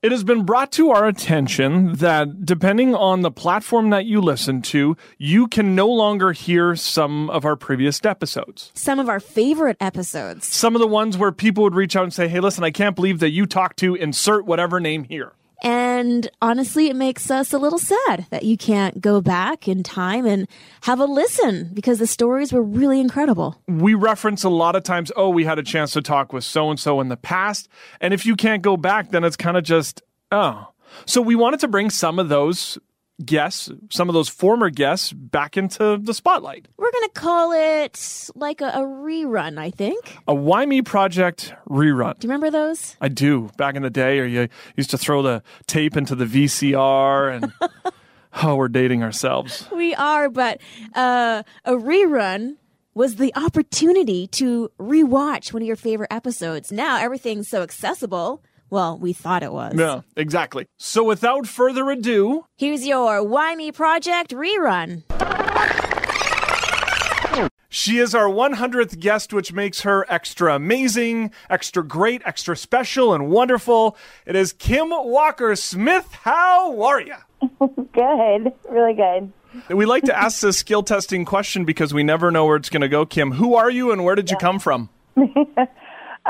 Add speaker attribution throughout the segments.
Speaker 1: It has been brought to our attention that depending on the platform that you listen to, you can no longer hear some of our previous episodes.
Speaker 2: Some of our favorite episodes.
Speaker 1: Some of the ones where people would reach out and say, Hey, listen, I can't believe that you talked to insert whatever name here.
Speaker 2: And honestly, it makes us a little sad that you can't go back in time and have a listen because the stories were really incredible.
Speaker 1: We reference a lot of times, oh, we had a chance to talk with so and so in the past. And if you can't go back, then it's kind of just, oh. So we wanted to bring some of those guests, some of those former guests, back into the spotlight.
Speaker 2: We're going to call it like a, a, rerun, I think.
Speaker 1: A Why Me Project rerun.
Speaker 2: Do you remember those?
Speaker 1: I do. Back in the day, or you used to throw the tape into the VCR and. oh, we're dating ourselves.
Speaker 2: We are, but uh, a rerun was the opportunity to rewatch one of your favorite episodes. Now everything's so accessible. Well, we thought it was.
Speaker 1: Yeah, exactly. So without further ado,
Speaker 2: here's your Why Me Project rerun.
Speaker 1: She is our 100th guest, which makes her extra amazing, extra great, extra special, and wonderful. It is Kim Walker Smith. How are you?
Speaker 3: good, really good.
Speaker 1: We like to ask this skill testing question because we never know where it's going to go. Kim, who are you and where did yeah. you come from?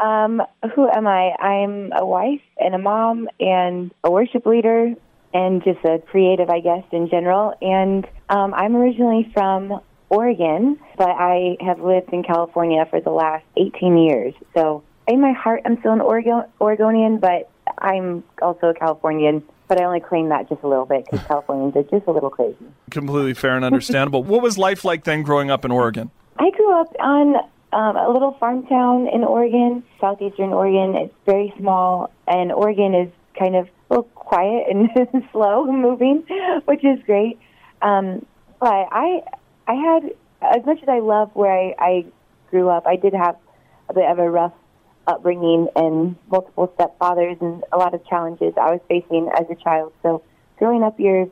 Speaker 3: Um, who am I? I'm a wife and a mom and a worship leader and just a creative, I guess, in general. And um, I'm originally from Oregon, but I have lived in California for the last 18 years. So in my heart, I'm still an Oregon, Oregonian, but I'm also a Californian. But I only claim that just a little bit because Californians are just a little crazy.
Speaker 1: Completely fair and understandable. what was life like then growing up in Oregon?
Speaker 3: I grew up on um, a little farm town in Oregon, southeastern Oregon. It's very small, and Oregon is kind of a little quiet and slow moving, which is great. Um, but I, I had as much as I love where I, I grew up. I did have a bit of a rough upbringing and multiple stepfathers and a lot of challenges I was facing as a child. So growing up years,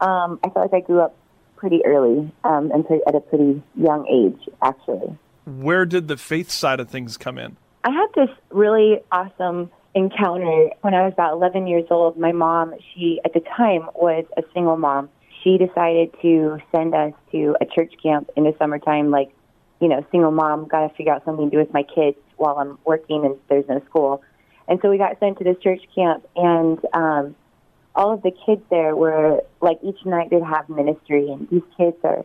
Speaker 3: um, I felt like I grew up pretty early um, and at a pretty young age, actually
Speaker 1: where did the faith side of things come in?
Speaker 3: I had this really awesome encounter when I was about 11 years old. My mom, she at the time was a single mom. She decided to send us to a church camp in the summertime, like, you know, single mom, got to figure out something to do with my kids while I'm working and there's no school. And so we got sent to this church camp, and um, all of the kids there were like each night they'd have ministry, and these kids are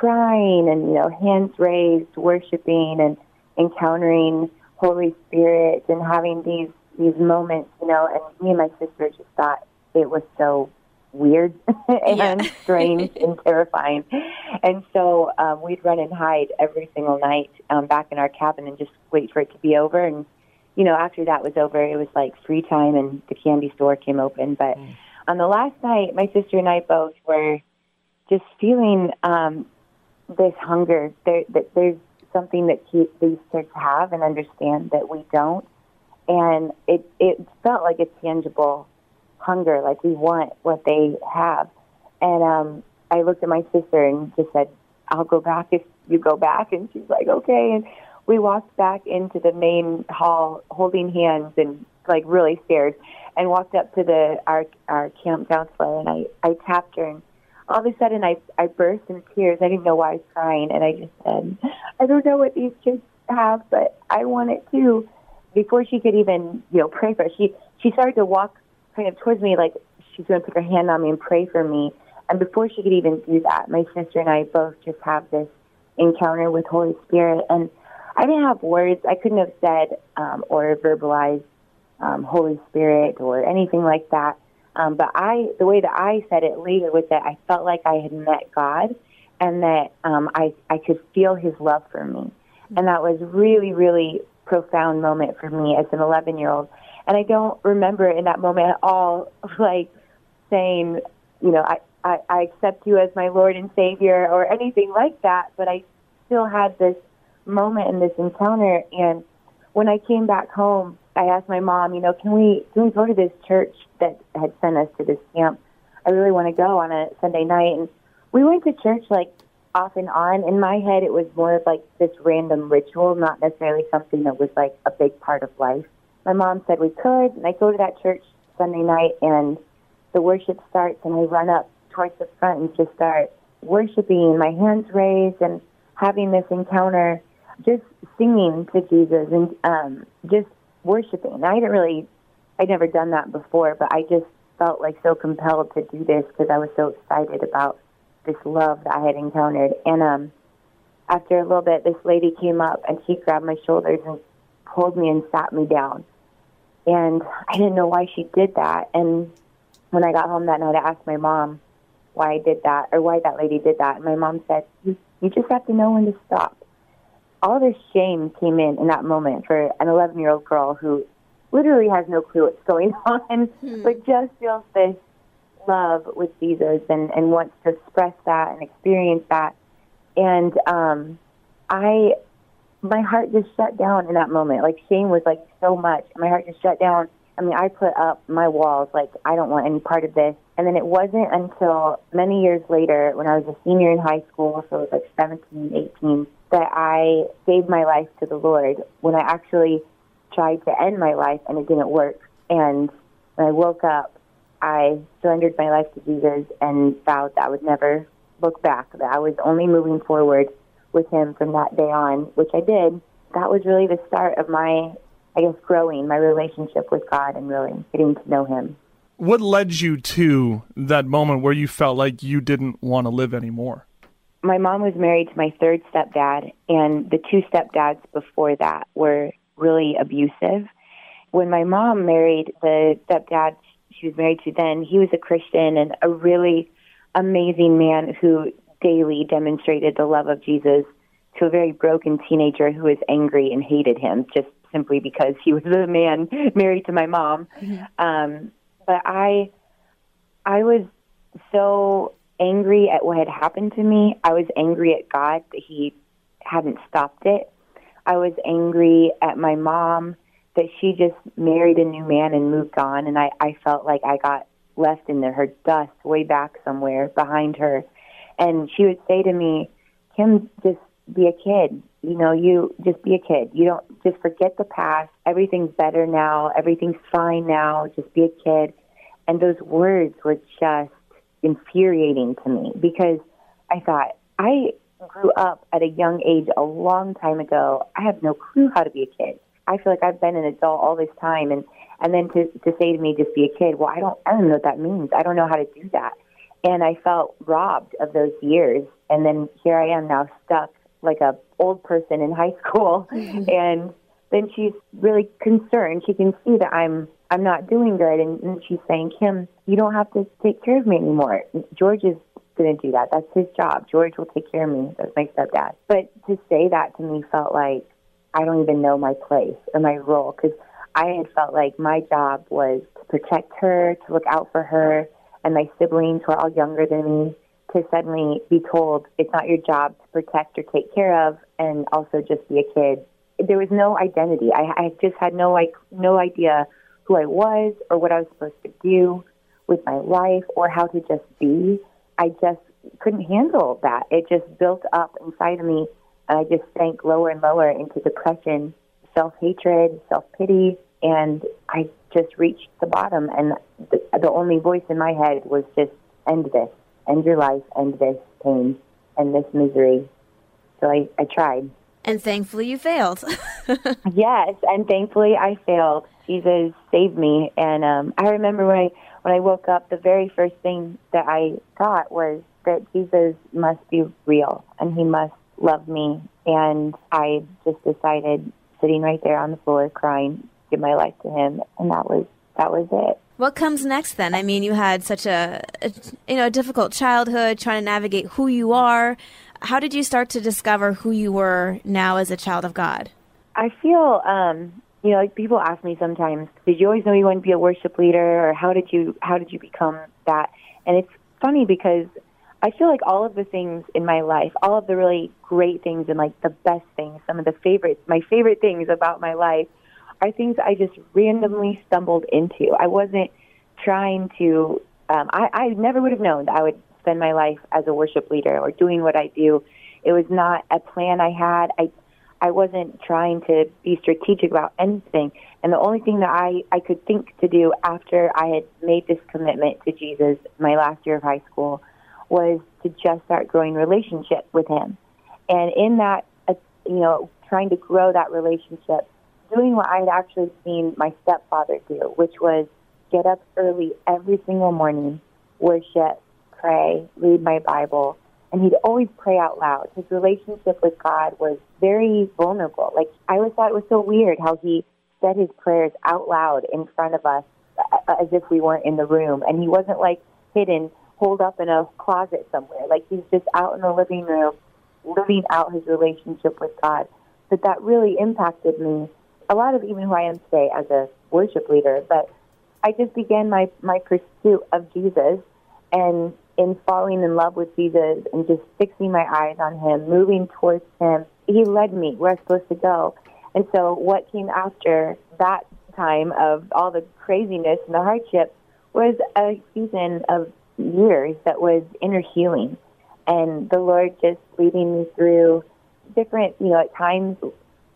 Speaker 3: crying and you know hands raised, worshiping and encountering Holy Spirit and having these these moments, you know. And me and my sister just thought it was so weird and yeah. strange and terrifying. And so um, we'd run and hide every single night um, back in our cabin and just wait for it to be over. And you know, after that was over, it was like free time, and the candy store came open. But mm. on the last night, my sister and I both were just feeling um, this hunger. There, that there's something that these kids have and understand that we don't, and it it felt like a tangible hunger, like we want what they have. And um, I looked at my sister and just said, "I'll go back if you go back." And she's like, "Okay." And we walked back into the main hall, holding hands and like really scared, and walked up to the our our camp counselor, and I I tapped her and all of a sudden I, I burst into tears. I didn't know why I was crying. And I just said, I don't know what these kids have, but I want it too. Before she could even, you know, pray for us, she, she started to walk kind of towards me like she's going to put her hand on me and pray for me. And before she could even do that, my sister and I both just have this encounter with Holy Spirit. And I didn't have words. I couldn't have said um, or verbalized um, Holy Spirit or anything like that. Um, but I, the way that I said it later was that I felt like I had met God, and that um, I I could feel His love for me, and that was really really profound moment for me as an 11 year old. And I don't remember in that moment at all, like saying, you know, I, I, I accept you as my Lord and Savior or anything like that. But I still had this moment and this encounter. And when I came back home, I asked my mom, you know, can we can we go to this church that had sent us to this camp? I really want to go on a Sunday night, and we went to church like off and on. In my head, it was more of like this random ritual, not necessarily something that was like a big part of life. My mom said we could, and I go to that church Sunday night, and the worship starts, and I run up towards the front and just start worshiping, my hands raised, and having this encounter, just singing to Jesus and um, just worshiping. I didn't really, I'd never done that before, but I just felt like so compelled to do this because I was so excited about this love that I had encountered. And um, after a little bit, this lady came up and she grabbed my shoulders and pulled me and sat me down. And I didn't know why she did that. And when I got home that night, I asked my mom why I did that or why that lady did that. And my mom said, you, you just have to know when to stop. All this shame came in in that moment for an 11 year old girl who literally has no clue what's going on, hmm. but just feels this love with Jesus and, and wants to express that and experience that. And um, I, my heart just shut down in that moment. Like shame was like so much. My heart just shut down. I mean, I put up my walls like I don't want any part of this. And then it wasn't until many years later, when I was a senior in high school, so it was like 17, 18, that I gave my life to the Lord. When I actually tried to end my life and it didn't work. And when I woke up, I surrendered my life to Jesus and vowed that I would never look back, that I was only moving forward with Him from that day on, which I did. That was really the start of my, I guess, growing my relationship with God and really getting to know Him.
Speaker 1: What led you to that moment where you felt like you didn't want to live anymore?
Speaker 3: My mom was married to my third stepdad, and the two stepdads before that were really abusive. When my mom married the stepdad she was married to then, he was a Christian and a really amazing man who daily demonstrated the love of Jesus to a very broken teenager who was angry and hated him just simply because he was a man married to my mom. Mm-hmm. Um, but I, I was so angry at what had happened to me. I was angry at God that He hadn't stopped it. I was angry at my mom that she just married a new man and moved on, and I, I felt like I got left in the, her dust way back somewhere behind her. And she would say to me, Kim, just be a kid. You know, you just be a kid. You don't just forget the past. Everything's better now. Everything's fine now. Just be a kid. And those words were just infuriating to me because I thought, I grew up at a young age a long time ago. I have no clue how to be a kid. I feel like I've been an adult all this time and and then to to say to me just be a kid, well I don't I don't know what that means. I don't know how to do that. And I felt robbed of those years and then here I am now stuck like a old person in high school mm-hmm. and then she's really concerned. She can see that I'm I'm not doing good and, and she's saying, Kim, you don't have to take care of me anymore. George is going to do that. That's his job. George will take care of me. That's my stepdad. But to say that to me felt like I don't even know my place or my role because I had felt like my job was to protect her, to look out for her, and my siblings who are all younger than me to suddenly be told it's not your job to protect or take care of and also just be a kid. There was no identity. I, I just had no like no idea who I was or what I was supposed to do with my life or how to just be. I just couldn't handle that. It just built up inside of me, and I just sank lower and lower into depression, self hatred, self pity, and I just reached the bottom. And the, the only voice in my head was just end this, end your life, end this pain, end this misery. So I, I tried.
Speaker 2: And thankfully, you failed.
Speaker 3: yes, and thankfully, I failed. Jesus saved me. And um, I remember when I when I woke up, the very first thing that I thought was that Jesus must be real and he must love me. And I just decided, sitting right there on the floor crying, give my life to him. And that was that was it.
Speaker 2: What comes next then? I mean, you had such a, a you know a difficult childhood, trying to navigate who you are. How did you start to discover who you were now as a child of God?
Speaker 3: I feel um, you know, like people ask me sometimes, did you always know you wanted to be a worship leader, or how did you how did you become that? And it's funny because I feel like all of the things in my life, all of the really great things and like the best things, some of the favorites, my favorite things about my life, are things I just randomly stumbled into. I wasn't trying to. Um, I, I never would have known that I would spend my life as a worship leader or doing what I do. It was not a plan I had. I I wasn't trying to be strategic about anything. And the only thing that I, I could think to do after I had made this commitment to Jesus my last year of high school was to just start growing relationship with him. And in that, uh, you know, trying to grow that relationship, doing what I had actually seen my stepfather do, which was get up early every single morning, worship, pray, read my Bible, and he'd always pray out loud. His relationship with God was very vulnerable. Like I always thought it was so weird how he said his prayers out loud in front of us uh, as if we weren't in the room, and he wasn't like hidden, holed up in a closet somewhere. Like he's just out in the living room, living out his relationship with God. But that really impacted me a lot of even who I am today as a worship leader. But I just began my my pursuit of Jesus and in falling in love with Jesus and just fixing my eyes on him, moving towards him, he led me where I was supposed to go. And so what came after that time of all the craziness and the hardship was a season of years that was inner healing. And the Lord just leading me through different, you know, at times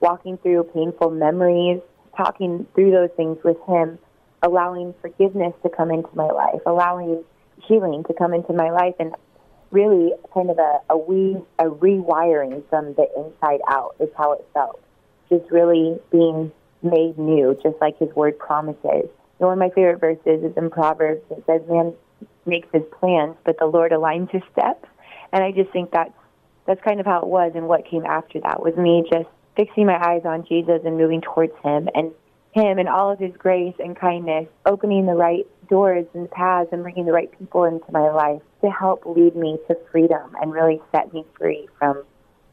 Speaker 3: walking through painful memories, talking through those things with Him, allowing forgiveness to come into my life, allowing healing to come into my life and really kind of a, a we a rewiring from the inside out is how it felt. Just really being made new, just like his word promises. And one of my favorite verses is in Proverbs. It says, Man makes his plans, but the Lord aligns his steps. And I just think that's that's kind of how it was and what came after that was me just fixing my eyes on Jesus and moving towards him and him and all of his grace and kindness, opening the right doors and paths and bringing the right people into my life to help lead me to freedom and really set me free from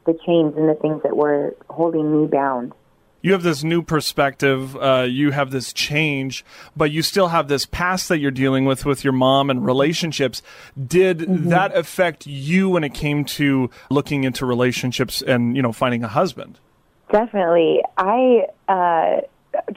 Speaker 3: the chains and the things that were holding me bound.
Speaker 1: You have this new perspective, uh, you have this change, but you still have this past that you're dealing with with your mom and relationships. Did mm-hmm. that affect you when it came to looking into relationships and, you know, finding a husband?
Speaker 3: Definitely. I, uh,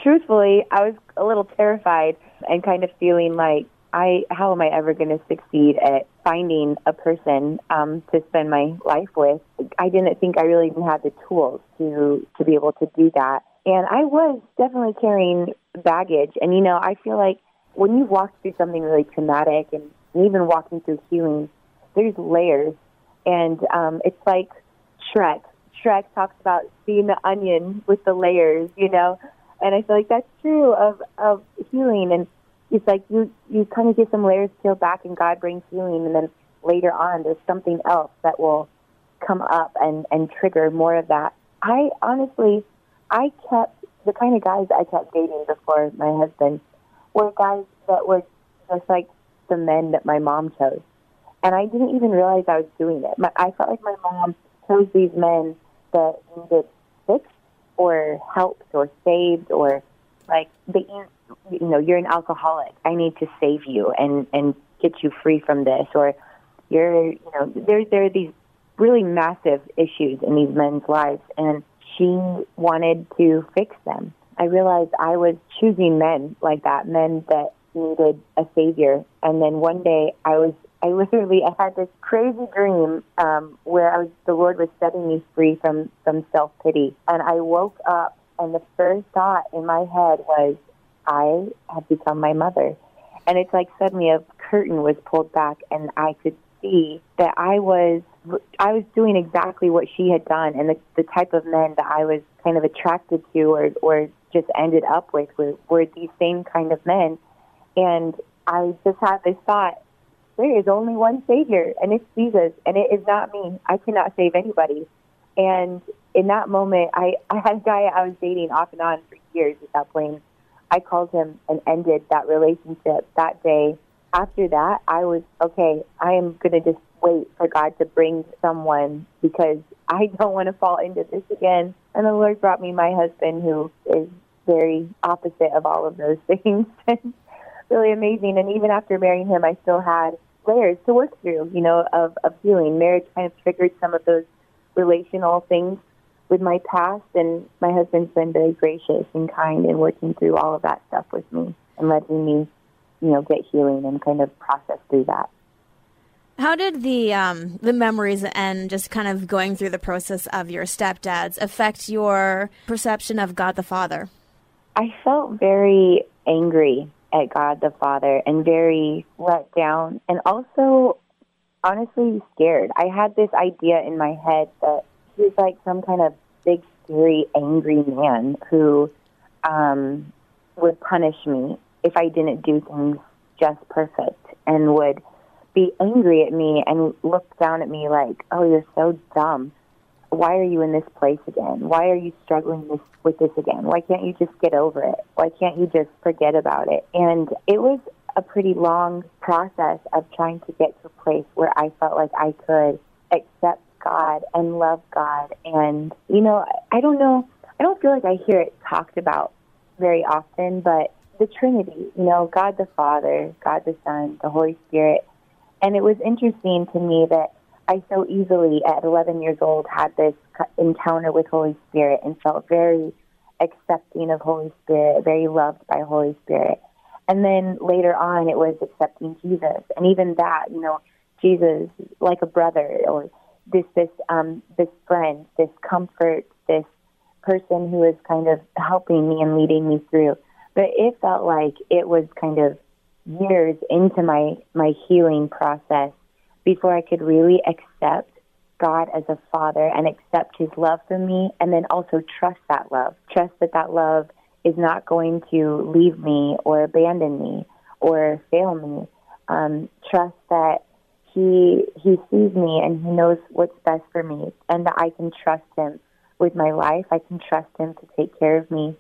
Speaker 3: truthfully, I was a little terrified and kind of feeling like I how am I ever going to succeed at finding a person um, to spend my life with? I didn't think I really even had the tools to to be able to do that, and I was definitely carrying baggage. And you know, I feel like when you walk through something really traumatic, and even walking through healing, there's layers, and um, it's like Shrek. Shrek talks about seeing the onion with the layers, you know, and I feel like that's true of of healing and it's like you you kind of get some layers peeled back and God brings healing and then later on there's something else that will come up and and trigger more of that. I honestly I kept the kind of guys I kept dating before my husband were guys that were just like the men that my mom chose. And I didn't even realize I was doing it. My, I felt like my mom chose these men that needed fixed or helped or saved or like they you know you're an alcoholic. I need to save you and and get you free from this. Or you're you know there there are these really massive issues in these men's lives and she wanted to fix them. I realized i was choosing men like that men that needed a savior. And then one day i was I literally I had this crazy dream um, where I was the Lord was setting me free from from self pity, and I woke up and the first thought in my head was I have become my mother. And it's like suddenly a curtain was pulled back and I could see that I was I was doing exactly what she had done and the, the type of men that I was kind of attracted to or or just ended up with were, were these same kind of men. And I just had this thought, there is only one Savior, and it's Jesus, and it is not me. I cannot save anybody. And in that moment, I, I had a guy I was dating off and on for years at that point. I called him and ended that relationship that day. After that, I was okay. I am going to just wait for God to bring someone because I don't want to fall into this again. And the Lord brought me my husband, who is very opposite of all of those things. really amazing. And even after marrying him, I still had layers to work through, you know, of, of healing. Marriage kind of triggered some of those relational things with my past, and my husband's been very gracious and kind in working through all of that stuff with me and letting me, you know, get healing and kind of process through that.
Speaker 2: How did the um, the memories and just kind of going through the process of your stepdads affect your perception of God the Father?
Speaker 3: I felt very angry at God the Father and very let down and also honestly scared. I had this idea in my head that he was like some kind of big, scary, angry man who um, would punish me if I didn't do things just perfect and would be angry at me and look down at me like, oh, you're so dumb. Why are you in this place again? Why are you struggling this, with this again? Why can't you just get over it? Why can't you just forget about it? And it was a pretty long process of trying to get to a place where I felt like I could accept God and love God. And, you know, I don't know, I don't feel like I hear it talked about very often, but the Trinity, you know, God the Father, God the Son, the Holy Spirit. And it was interesting to me that I so easily, at 11 years old, had this encounter with Holy Spirit and felt very accepting of Holy Spirit, very loved by Holy Spirit. And then later on, it was accepting Jesus, and even that, you know, Jesus like a brother, or this this um, this friend, this comfort, this person who is kind of helping me and leading me through. But it felt like it was kind of years into my my healing process before I could really accept God as a father and accept his love for me and then also trust that love. Trust that that love is not going to leave me or abandon me or fail me. Um, trust that he he sees me and he knows what's best for me and that I can trust him with my life. I can trust him to take care of me.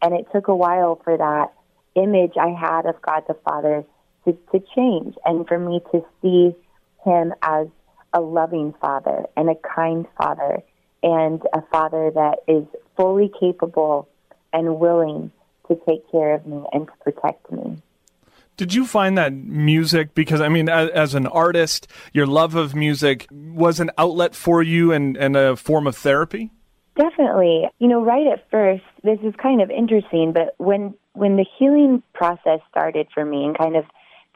Speaker 3: And it took a while for that image I had of God the Father to, to change and for me to see him as a loving father and a kind father and a father that is fully capable and willing to take care of me and to protect me.
Speaker 1: Did you find that music, because I mean, as, as, an artist, your love of music was an outlet for you and, and a form of therapy?
Speaker 3: Definitely. You know, right at first, this is kind of interesting, but when when the healing process started for me and kind of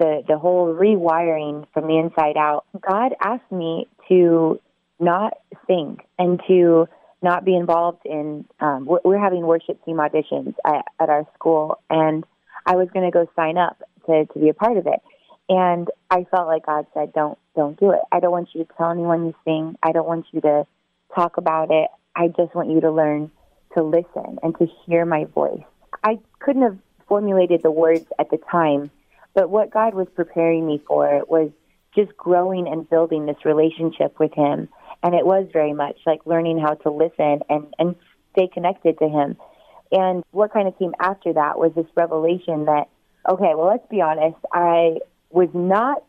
Speaker 3: the, the whole rewiring from the inside out, God asked me to not sing and to not be involved in. Um, we're having worship team auditions at, at our school, and I was going to go sign up to to be a part of it. And I felt like God said, "Don't don't do it. I don't want you to tell anyone you sing. I don't want you to talk about it. I just want you to learn to listen and to hear my voice." I couldn't have formulated the words at the time, but what God was preparing me for was just growing and building this relationship with Him. And it was very much like learning how to listen and and stay connected to him. And what kind of came after that was this revelation that okay well let's be honest. I was not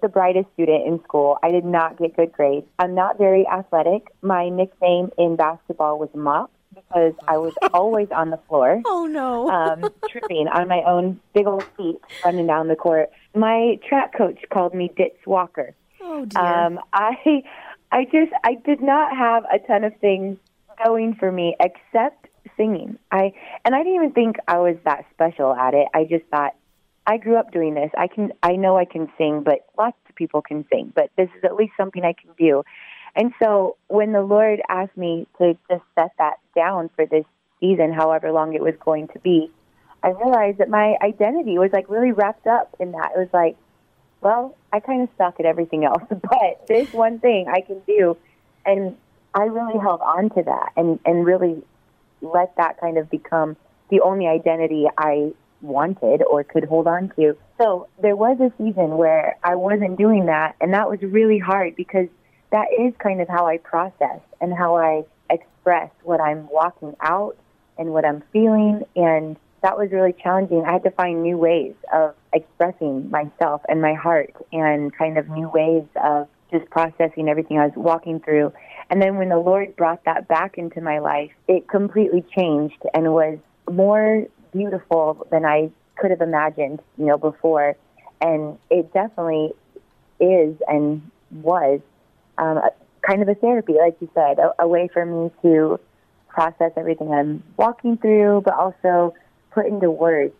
Speaker 3: the brightest student in school. I did not get good grades. I'm not very athletic. My nickname in basketball was mop because I was always on the floor.
Speaker 2: Oh no!
Speaker 3: um, tripping on my own big old feet, running down the court. My track coach called me Ditz Walker.
Speaker 2: Oh dear.
Speaker 3: Um, I I just I did not have a ton of things going for me except singing. I and I didn't even think I was that special at it. I just thought I grew up doing this. I can I know I can sing, but lots of people can sing, but this is at least something I can do. And so when the Lord asked me to just set that down for this season, however long it was going to be, I realized that my identity was like really wrapped up in that. It was like well, I kind of suck at everything else, but this one thing I can do. And I really held on to that and, and really let that kind of become the only identity I wanted or could hold on to. So there was a season where I wasn't doing that, and that was really hard because that is kind of how I process and how I express what I'm walking out and what I'm feeling. And that was really challenging. I had to find new ways of expressing myself and my heart and kind of new ways of just processing everything I was walking through. And then when the Lord brought that back into my life, it completely changed and was more beautiful than I could have imagined, you know, before. And it definitely is and was um, a, kind of a therapy, like you said, a, a way for me to process everything I'm walking through, but also put into words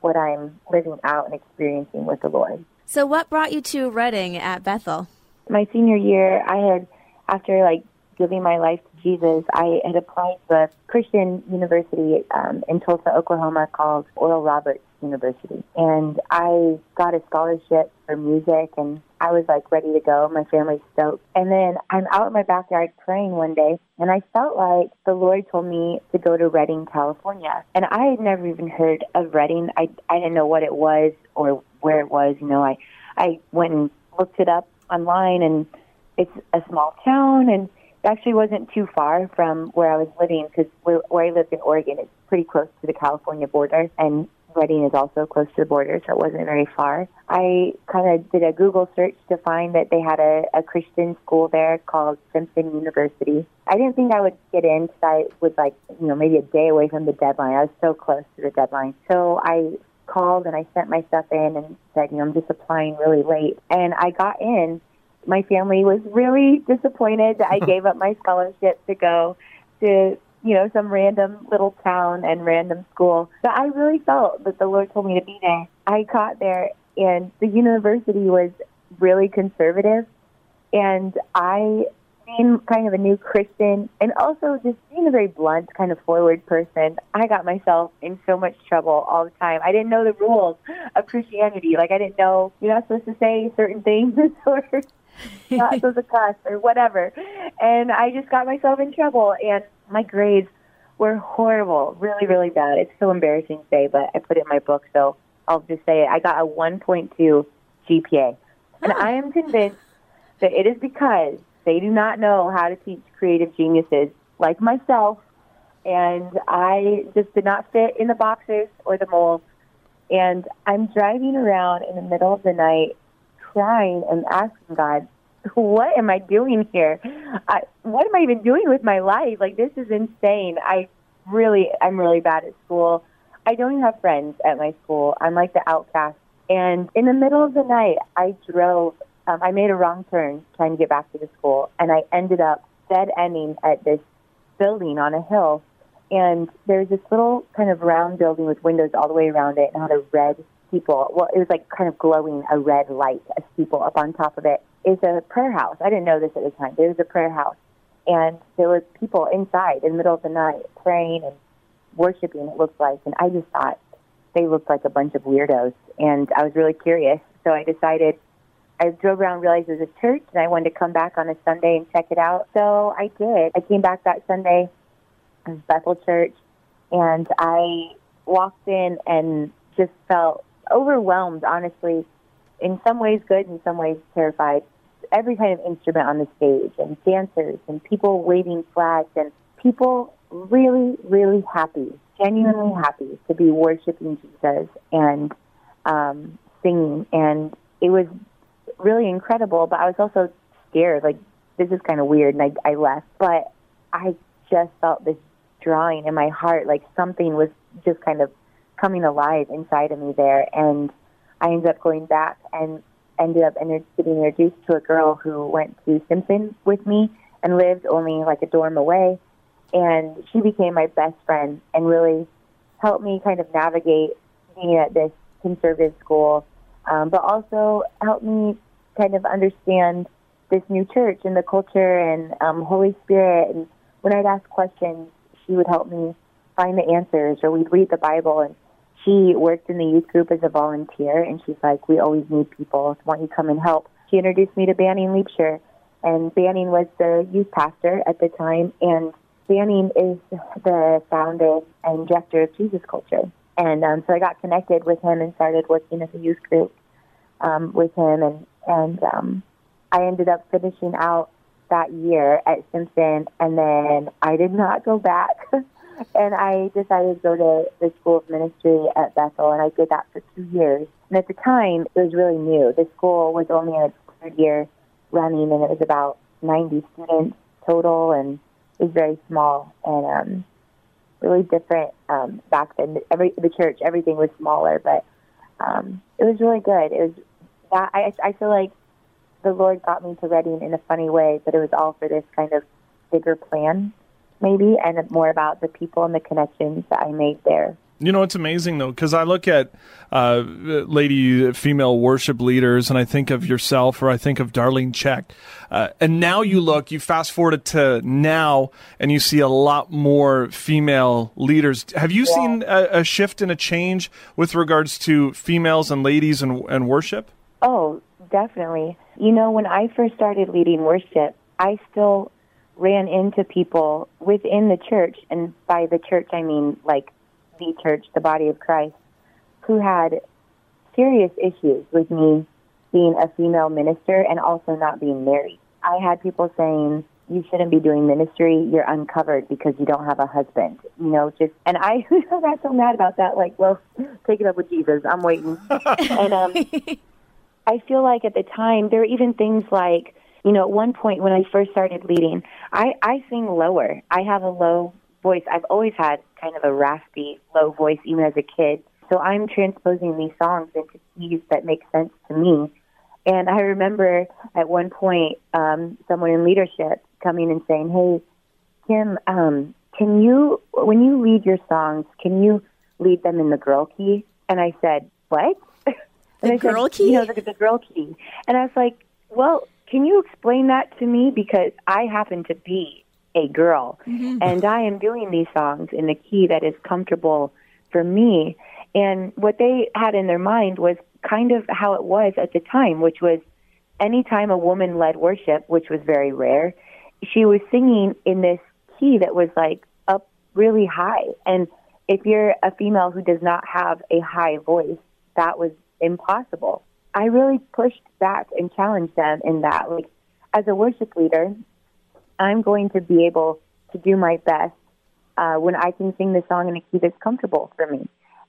Speaker 3: what I'm living out and experiencing with the Lord.
Speaker 2: So, what brought you to Redding at Bethel?
Speaker 3: my senior year, I had after like giving my life to Jesus, I had applied to a Christian university um, in Tulsa, Oklahoma called Oral Roberts University. And I got a scholarship for music and I was like ready to go. My family's stoked. And then I'm out in my backyard praying one day and I felt like the Lord told me to go to Redding, California. And I had never even heard of Redding. I, I didn't know what it was or where it was. You know, I, I went and looked it up online and it's a small town and it actually wasn't too far from where I was living because where, where I lived in Oregon, it's pretty close to the California border, and Redding is also close to the border, so it wasn't very far. I kind of did a Google search to find that they had a, a Christian school there called Simpson University. I didn't think I would get in because I was like, you know, maybe a day away from the deadline. I was so close to the deadline. So I called and I sent my stuff in and said, you know, I'm just applying really late. And I got in my family was really disappointed that I gave up my scholarship to go to, you know, some random little town and random school. But I really felt that the Lord told me to be there. I got there and the university was really conservative and I being kind of a new Christian and also just being a very blunt, kind of forward person, I got myself in so much trouble all the time. I didn't know the rules of Christianity. Like I didn't know you're not supposed to say certain things or not supposed to cuss or whatever. And I just got myself in trouble and my grades were horrible, really, really bad. It's so embarrassing to say, but I put it in my book, so I'll just say it. I got a 1.2 GPA. And I am convinced that it is because they do not know how to teach creative geniuses like myself. And I just did not fit in the boxes or the molds. And I'm driving around in the middle of the night crying and asking God, what am I doing here? I, what am I even doing with my life? Like, this is insane. I really, I'm really bad at school. I don't even have friends at my school. I'm like the outcast. And in the middle of the night, I drove, um, I made a wrong turn trying to get back to the school, and I ended up dead ending at this building on a hill. And there's this little kind of round building with windows all the way around it and had a red steeple. Well, it was like kind of glowing a red light, a steeple up on top of it. Is a prayer house. I didn't know this at the time. There was a prayer house, and there were people inside in the middle of the night praying and worshiping. It looked like, and I just thought they looked like a bunch of weirdos, and I was really curious. So I decided. I drove around, realized it was a church, and I wanted to come back on a Sunday and check it out. So I did. I came back that Sunday. It was Bethel Church, and I walked in and just felt overwhelmed, honestly. In some ways, good. In some ways, terrified every kind of instrument on the stage and dancers and people waving flags and people really, really happy, genuinely happy to be worshiping Jesus and um, singing. And it was really incredible, but I was also scared. Like, this is kind of weird. And I, I left. But I just felt this drawing in my heart, like something was just kind of coming alive inside of me there. And I ended up going back and ended up inter- getting introduced to a girl who went to Simpson with me and lived only like a dorm away. And she became my best friend and really helped me kind of navigate being at this conservative school, um, but also helped me kind of understand this new church and the culture and um, Holy Spirit. And when I'd ask questions, she would help me find the answers, or we'd read the Bible and she worked in the youth group as a volunteer, and she's like, "We always need people. Why don't you come and help?" She introduced me to Banning Liebscher, and Banning was the youth pastor at the time, and Banning is the founder and director of Jesus Culture. And um, so I got connected with him and started working as a youth group um, with him, and and um, I ended up finishing out that year at Simpson, and then I did not go back. and I decided to go to the School of Ministry at Bethel, and I did that for two years. And at the time, it was really new. The school was only in its third year running, and it was about 90 students total, and it was very small and um, really different um, back then. Every the church, everything was smaller, but um, it was really good. It was that I I feel like the Lord got me to Redding in a funny way, but it was all for this kind of bigger plan maybe, and more about the people and the connections that I made there.
Speaker 1: You know, it's amazing though, because I look at uh, lady female worship leaders and I think of yourself or I think of Darlene Zschech. Uh, and now you look, you fast forward to now and you see a lot more female leaders. Have you yeah. seen a, a, shift and a change with regards to females and ladies and, and worship?
Speaker 3: Oh, definitely. You know, when I first started leading worship, I still ran into people within the church, and by the church I mean like the church, the body of Christ, who had serious issues with me being a female minister and also not being married. I had people saying, you shouldn't be doing ministry. You're uncovered because you don't have a husband. You know, just and I got so mad about that. Like, well, take it up with Jesus. I'm waiting. and um, I feel like at the time there were even things like, you know, at one point when I first started leading, I I sing lower. I have a low voice. I've always had kind of a raspy, low voice, even as a kid. So I'm transposing these songs into keys that make sense to me. And I remember at one point, um, someone in leadership coming and saying, "Hey, Kim, um, can you, when you lead your songs, can you lead them in the girl key?" And I said, "What?"
Speaker 2: and the I girl
Speaker 3: said,
Speaker 2: key?
Speaker 3: You know, the, the girl key. And I was like, "Well, can you explain that to me? Because I happen to be a girl. Mm-hmm. And I am doing these songs in the key that is comfortable for me. And what they had in their mind was kind of how it was at the time, which was anytime a woman led worship, which was very rare, she was singing in this key that was like up really high. And if you're a female who does not have a high voice, that was impossible. I really pushed back and challenged them in that. Like, as a worship leader, I'm going to be able to do my best uh, when I can sing the song in a key that's comfortable for me.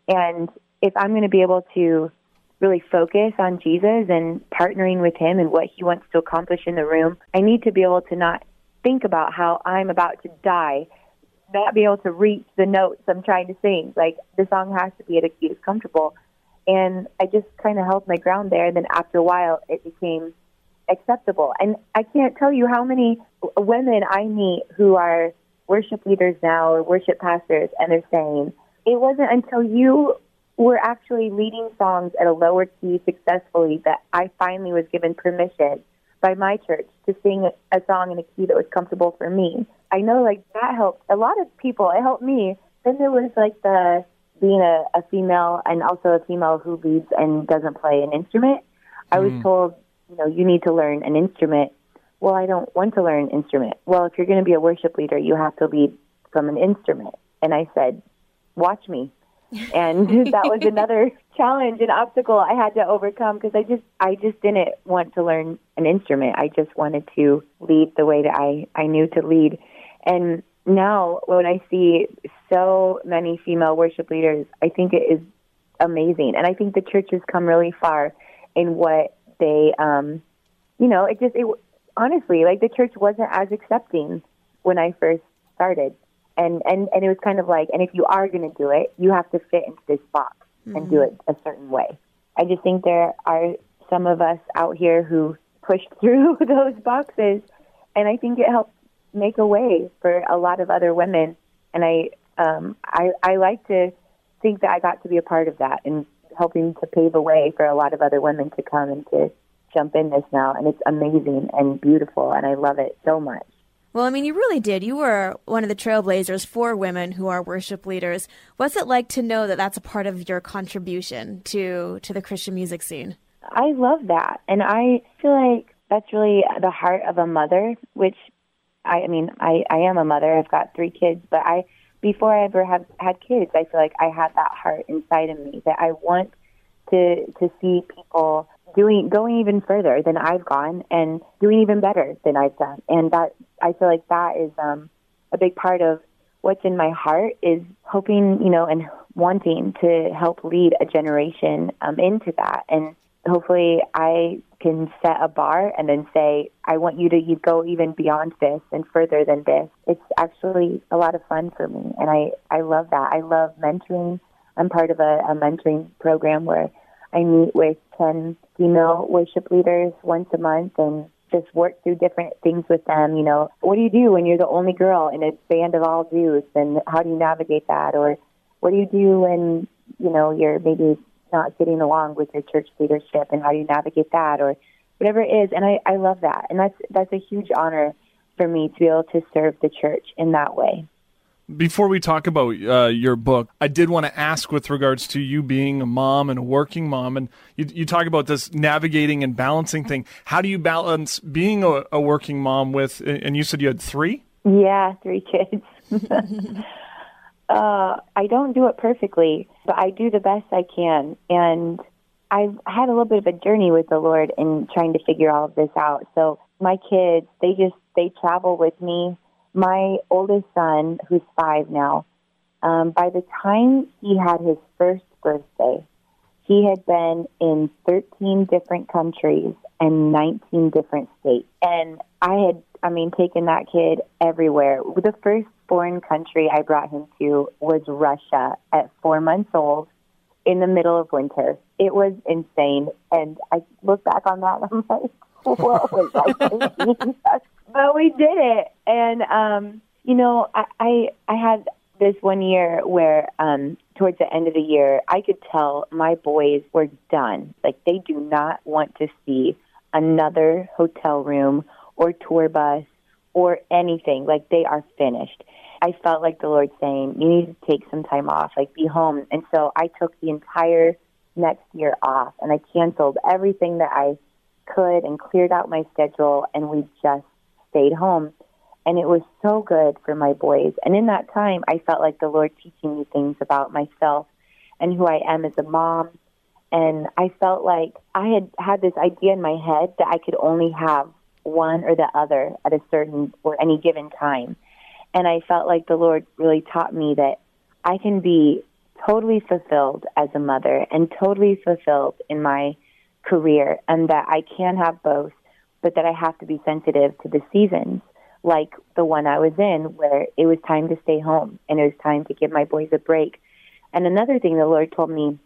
Speaker 3: And if I'm going to be able to really focus on Jesus and partnering with Him and what He wants to accomplish in the room, I need to be able to not think about how I'm about to die, not be able to reach the notes I'm trying to sing. Like the song has to be at a key that's comfortable. And I just kind of held my ground there. And then after a while, it became acceptable. And I can't tell you how many women I meet who are worship leaders now or worship pastors, and they're saying, it wasn't until you were actually leading songs at a lower key successfully that I finally was given permission by my church to sing a song in a key that was comfortable for me. I know like that helped a lot of people. It helped me. Then there was like the being a, a female and also a female who leads and doesn't play an instrument. I was mm. told you know, you need to learn an instrument. Well, I don't want to learn an instrument. Well, if you're going to be a worship leader, you have to lead from an instrument. And I said, watch me. And that was another challenge and obstacle I had to overcome because I just I just didn't want to learn an instrument. I just wanted to lead the way that I I knew to lead. And now when I see so many female worship leaders, I think it is amazing. And I think the church has come really far in what they, um, you know, it just, it honestly, like the church wasn't as accepting when I first started. And, and, and it was kind of like, and if you are going to do it, you have to fit into this box mm-hmm. and do it a certain way. I just think there are some of us out here who pushed through those boxes, and I think it helped make a way for a lot of other women. And I, um, I, I like to think that I got to be a part of that and helping to pave a way for a lot of other women to come and to jump in this now. And it's amazing and beautiful, and I love it so much.
Speaker 2: Well, I mean, you really did. You were one of the trailblazers for women who are worship leaders. What's it like to know that that's a part of your contribution to to the Christian music scene?
Speaker 3: I love that, and I feel like that's really the heart of a mother. Which, I, I mean, I I am a mother. I've got three kids, but I before I ever have had kids, I feel like I had that heart inside of me that I want to to see people doing going even further than I've gone and doing even better than I've done. And that I feel like that is um, a big part of what's in my heart is hoping, you know, and wanting to help lead a generation um, into that. And hopefully I can set a bar and then say, I want you to you go even beyond this and further than this. It's actually a lot of fun for me. And I, I love that. I love mentoring. I'm part of a, a mentoring program where I meet with 10 female worship leaders once a month and just work through different things with them. You know, what do you do when you're the only girl in a band of all dudes and how do you navigate that? Or what do you do when, you know, you're maybe not getting along with your church leadership and how do you navigate that or whatever it is. And I, I love that. And that's, that's a huge honor for me to be able to serve the church in that way.
Speaker 1: Before we talk about uh, your book, I did want to ask with regards to you being a mom and a working mom, and you, you talk about this navigating and balancing thing. How do you balance being a, a working mom with, and you said you had three?
Speaker 3: Yeah, three kids. uh, I don't do it perfectly, but I do the best I can. And I've had a little bit of a journey with the Lord in trying to figure all of this out. So my kids, they just, they travel with me. My oldest son, who's five now, um, by the time he had his first birthday, he had been in 13 different countries and 19 different states. And I had, I mean, taken that kid everywhere. The first foreign country I brought him to was Russia at four months old in the middle of winter. It was insane. And I look back on that and I'm like, what was I but we did it. And, um, you know, I, I, I had this one year where, um, towards the end of the year, I could tell my boys were done. Like they do not want to see another hotel room or tour bus or anything. Like they are finished. I felt like the Lord saying, you need to take some time off, like be home. And so I took the entire next year off and I canceled everything that I could and cleared out my schedule and we just stayed home. And it was so good for my boys. And in that time, I felt like the Lord teaching me things about myself and who I am as a mom. And I felt like I had had this idea in my head that I could only have one or the other at a certain or any given time. And I felt like the Lord really taught me that I can be totally fulfilled as a mother and totally fulfilled in my career and that I can have both, but that I have to be sensitive to the seasons like the one I was in where it was time to stay home and it was time to give my boys a break. And another thing the Lord told me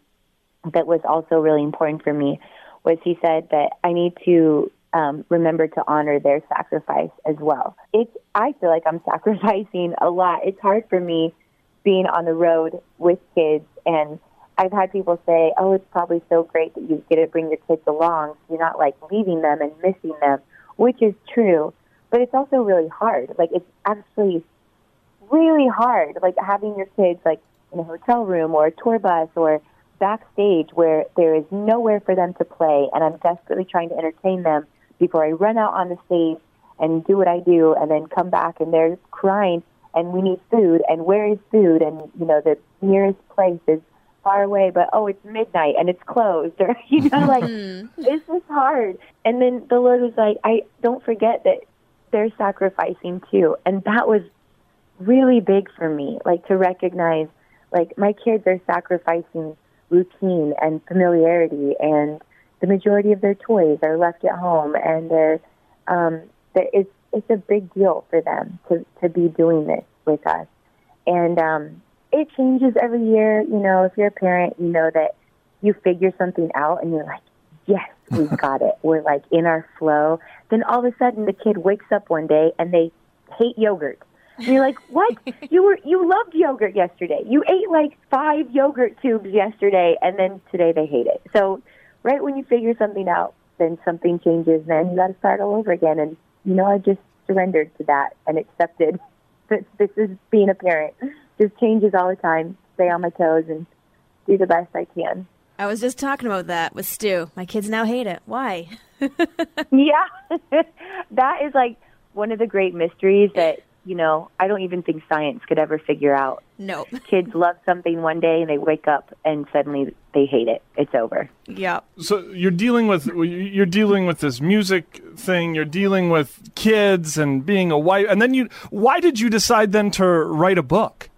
Speaker 3: that was also really important for me was he said that I need to um, remember to honor their sacrifice as well. It's I feel like I'm sacrificing a lot. It's hard for me being on the road with kids and I've had people say, "Oh, it's probably so great that you get to bring your kids along. You're not like leaving them and missing them," which is true, but it's also really hard. Like it's actually really hard, like having your kids like in a hotel room or a tour bus or backstage where there is nowhere for them to play, and I'm desperately trying to entertain them before I run out on the stage and do what I do, and then come back and they're crying and we need food and where is food? And you know the nearest place is far away, but oh, it's midnight and it's closed, or you know, mm-hmm. like mm-hmm. this is hard. And then the Lord was like, I don't forget that they're sacrificing too, and that was really big for me, like to recognize, like my kids are sacrificing routine and familiarity, and the majority of their toys are left at home, and they're, um, it's it's a big deal for them to to be doing this with us, and um, it changes every year. You know, if you're a parent, you know that you figure something out and you're like, yes, we got it. We're like in our flow. Then all of a sudden the kid wakes up one day and they hate yogurt. And you're like, what? you were you loved yogurt yesterday. You ate like five yogurt tubes yesterday and then today they hate it. So right when you figure something out, then something changes, then you gotta start all over again. And you know, I just surrendered to that and accepted that this is being a parent just changes all the time. Stay on my toes and do the best I can.
Speaker 2: I was just talking about that with Stu. My kids now hate it. Why?
Speaker 3: yeah. that is like one of the great mysteries that, you know, I don't even think science could ever figure out.
Speaker 2: No.
Speaker 3: Kids love something one day and they wake up and suddenly they hate it. It's over.
Speaker 2: Yeah.
Speaker 1: So you're dealing with you're dealing with this music thing, you're dealing with kids and being a wife and then you why did you decide then to write a book?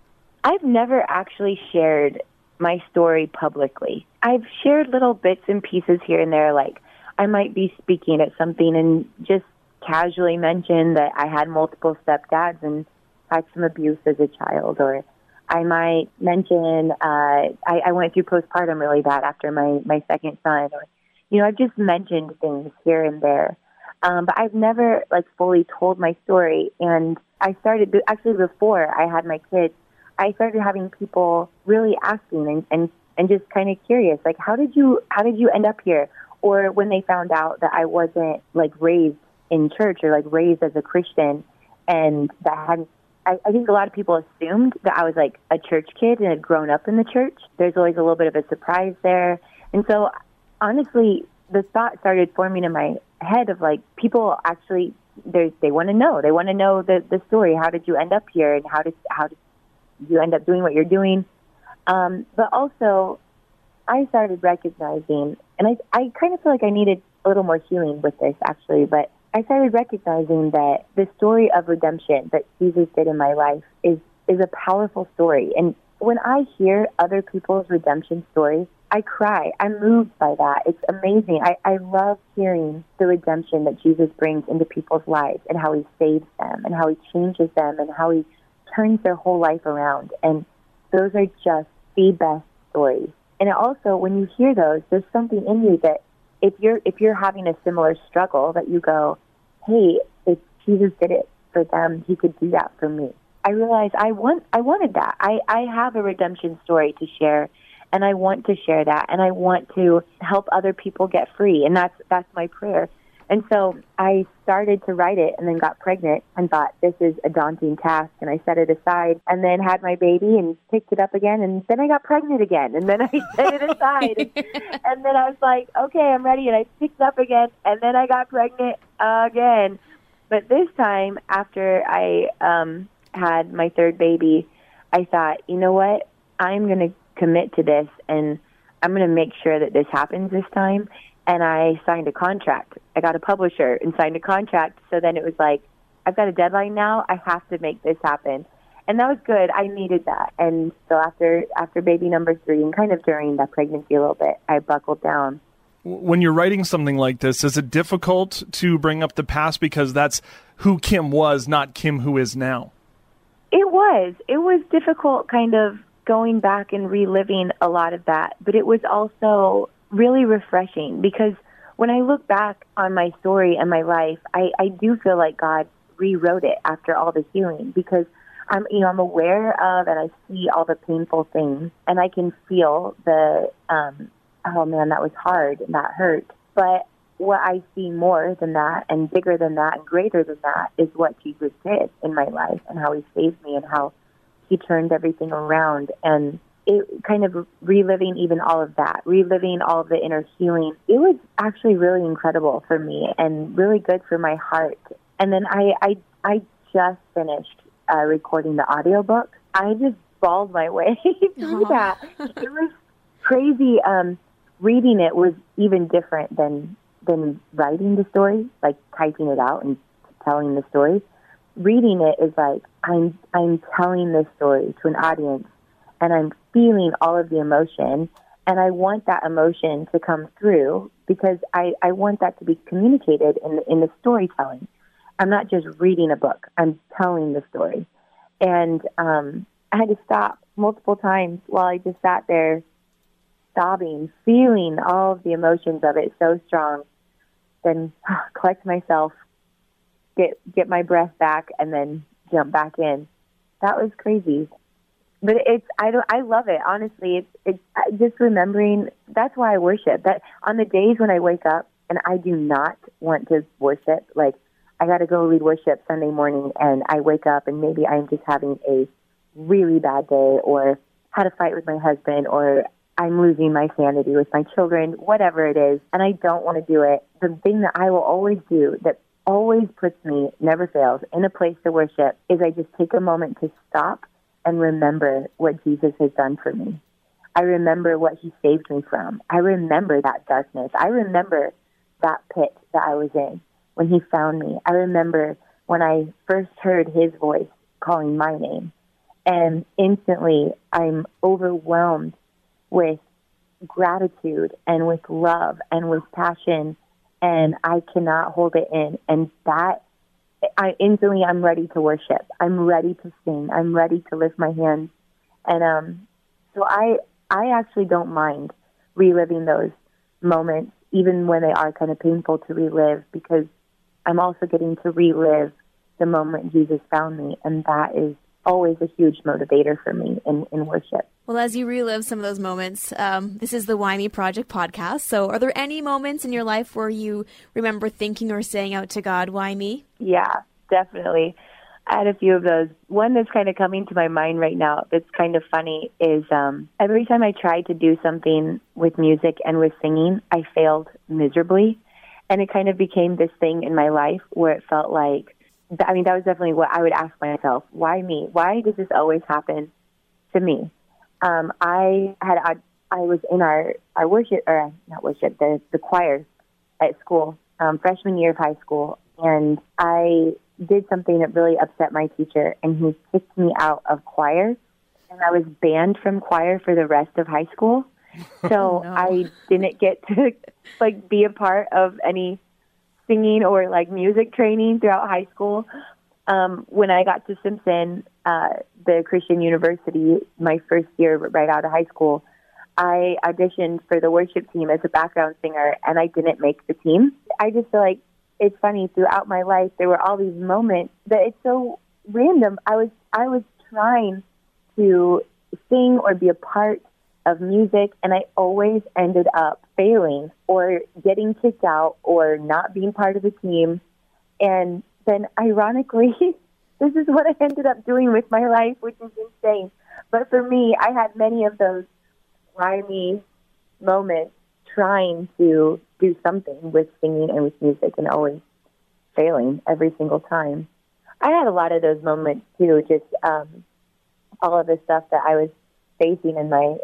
Speaker 3: I've never actually shared my story publicly. I've shared little bits and pieces here and there, like I might be speaking at something and just casually mention that I had multiple stepdads and had some abuse as a child, or I might mention uh, I, I went through postpartum really bad after my my second son, or you know I've just mentioned things here and there, um, but I've never like fully told my story. And I started actually before I had my kids. I started having people really asking and, and, and just kind of curious, like, how did you, how did you end up here? Or when they found out that I wasn't like raised in church or like raised as a Christian and that hadn't I, I think a lot of people assumed that I was like a church kid and had grown up in the church. There's always a little bit of a surprise there. And so honestly, the thought started forming in my head of like people actually they they want to know. They want to know the the story. How did you end up here and how did how did you end up doing what you're doing? Um, but also I started recognizing and I I kind of feel like I needed a little more healing with this actually, but I started recognizing that the story of redemption that Jesus did in my life is is a powerful story. And when I hear other people's redemption stories, I cry. I'm moved by that. It's amazing. I, I love hearing the redemption that Jesus brings into people's lives and how he saves them and how he changes them and how he turns their whole life around. And those are just the best stories. And also, when you hear those, there's something in you that if you're if you're having a similar struggle, that you go, hey, if Jesus did it for them, he could do that for me. I realized I want I wanted that. I, I have a redemption story to share and I want to share that and I want to help other people get free and that's that's my prayer. And so I started to write it and then got pregnant and thought this is a daunting task and I set it aside and then had my baby and picked it up again and then I got pregnant again and then I set it aside and, then I was like, okay, I'm ready and I picked it up again and then I got pregnant again. But this time after I um had my third baby, I thought, you know what? I'm going to commit to this and I'm going to make sure that this happens this time and I signed a contract. I got a publisher and signed a contract. So then it was like, I've got a deadline now. I have to make this happen. And that was good. I needed that. And so after after baby number three and kind of during that pregnancy a little bit, I buckled down.
Speaker 1: When you're writing something like this, is it difficult to bring up the past because that's who Kim was, not Kim who is now?
Speaker 3: It was. It was difficult kind of going back and reliving a lot of that, but it was also really refreshing because when I look back on my story and my life, I, I do feel like God rewrote it after all the healing because I'm you know I'm aware of and I see all the painful things and I can feel the um oh man that was hard and that hurt. But what I see more than that and bigger than that and greater than that is what Jesus did in my life and how he saved me and how he turned everything around. And it kind of reliving even all of that, reliving all of the inner healing. It was actually really incredible for me and really good for my heart. And then I I I just finished uh, recording the audiobook. I just bawled my way through that. It was crazy. Um, reading it was even different than than writing the story, like typing it out and telling the story. Reading it is like I'm I'm telling this story to an audience and I'm feeling all of the emotion and I want that emotion to come through because I, I want that to be communicated in the, in the storytelling. I'm not just reading a book. I'm telling the story. And um, I had to stop multiple times while I just sat there sobbing, feeling all of the emotions of it so strong. Then collect myself, get get my breath back, and then jump back in. That was crazy but it's I don't I love it honestly. It's it's just remembering. That's why I worship. That on the days when I wake up and I do not want to worship, like I got to go lead worship Sunday morning, and I wake up and maybe I'm just having a really bad day, or had a fight with my husband, or I'm losing my sanity with my children, whatever it is, and I don't want to do it. The thing that I will always do that always puts me, never fails, in a place to worship is I just take a moment to stop and remember what Jesus has done for me. I remember what he saved me from. I remember that darkness. I remember that pit that I was in when he found me. I remember when I first heard his voice calling my name. And instantly I'm overwhelmed with gratitude and with love and with passion and I cannot hold it in. And that I instantly I'm ready to worship. I'm ready to sing. I'm ready to lift my hands. And um so I I actually don't mind reliving those moments even when they are kind of painful to relive because I'm also getting to relive the moment Jesus found me and that is always a huge motivator for me in, in worship.
Speaker 2: Well, as you relive some of those moments, um, this is the Why Me Project podcast. So, are there any moments in your life where you remember thinking or saying out to God, Why me?
Speaker 3: Yeah, definitely. I had a few of those. One that's kind of coming to my mind right now that's kind of funny is um, every time I tried to do something with music and with singing, I failed miserably. And it kind of became this thing in my life where it felt like, I mean, that was definitely what I would ask myself why me? Why does this always happen to me? Um, I had, I, I was in our, our worship, or not worship, the, the choir at school, um, freshman year of high school. And I did something that really upset my teacher, and he kicked me out of choir, and I was banned from choir for the rest of high school. So
Speaker 2: no.
Speaker 3: I didn't get to like be a part of any singing or like music training throughout high school. Um, when I got to Simpson, uh, the Christian University, my first year right out of high school, I auditioned for the worship team as a background singer, and I didn't make the team. I just feel like it's funny throughout my life there were all these moments that it's so random. I was I was trying to sing or be a part of music and I always ended up failing or getting kicked out or not being part of the team. And then ironically this is what I ended up doing with my life, which is insane. But for me, I had many of those me moments trying to do something with singing and with music and always failing every single time. I had a lot of those moments too, just um, all of the stuff that I was facing in my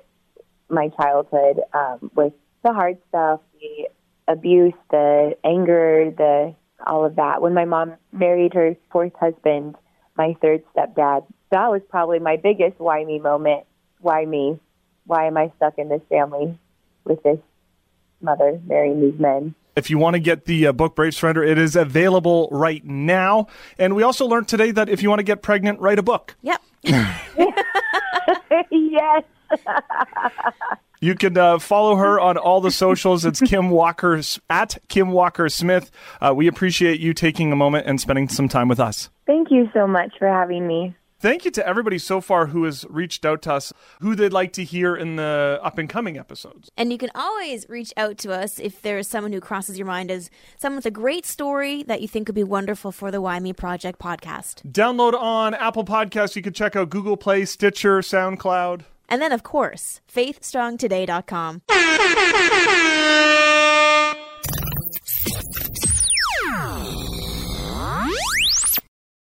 Speaker 3: my childhood um, with the hard stuff, the abuse, the anger, the all of that. When my mom married her fourth husband, my third stepdad, that was probably my biggest why me moment. Why me? Why am I stuck in this family with this mother marrying these men.
Speaker 1: If you want to get the uh, book Brave Surrender, it is available right now. And we also learned today that if you want to get pregnant, write a book.
Speaker 2: Yep.
Speaker 3: yes.
Speaker 1: You can uh, follow her on all the socials. It's Kim Walker at Kim Walker Smith. Uh, we appreciate you taking a moment and spending some time with us.
Speaker 3: Thank you so much for having me.
Speaker 1: Thank you to everybody so far who has reached out to us, who they'd like to hear in the up and coming episodes.
Speaker 2: And you can always reach out to us if there's someone who crosses your mind as someone with a great story that you think would be wonderful for the Why Me Project podcast.
Speaker 1: Download on Apple Podcasts. You can check out Google Play, Stitcher, SoundCloud.
Speaker 2: And then, of course, faithstrongtoday.com.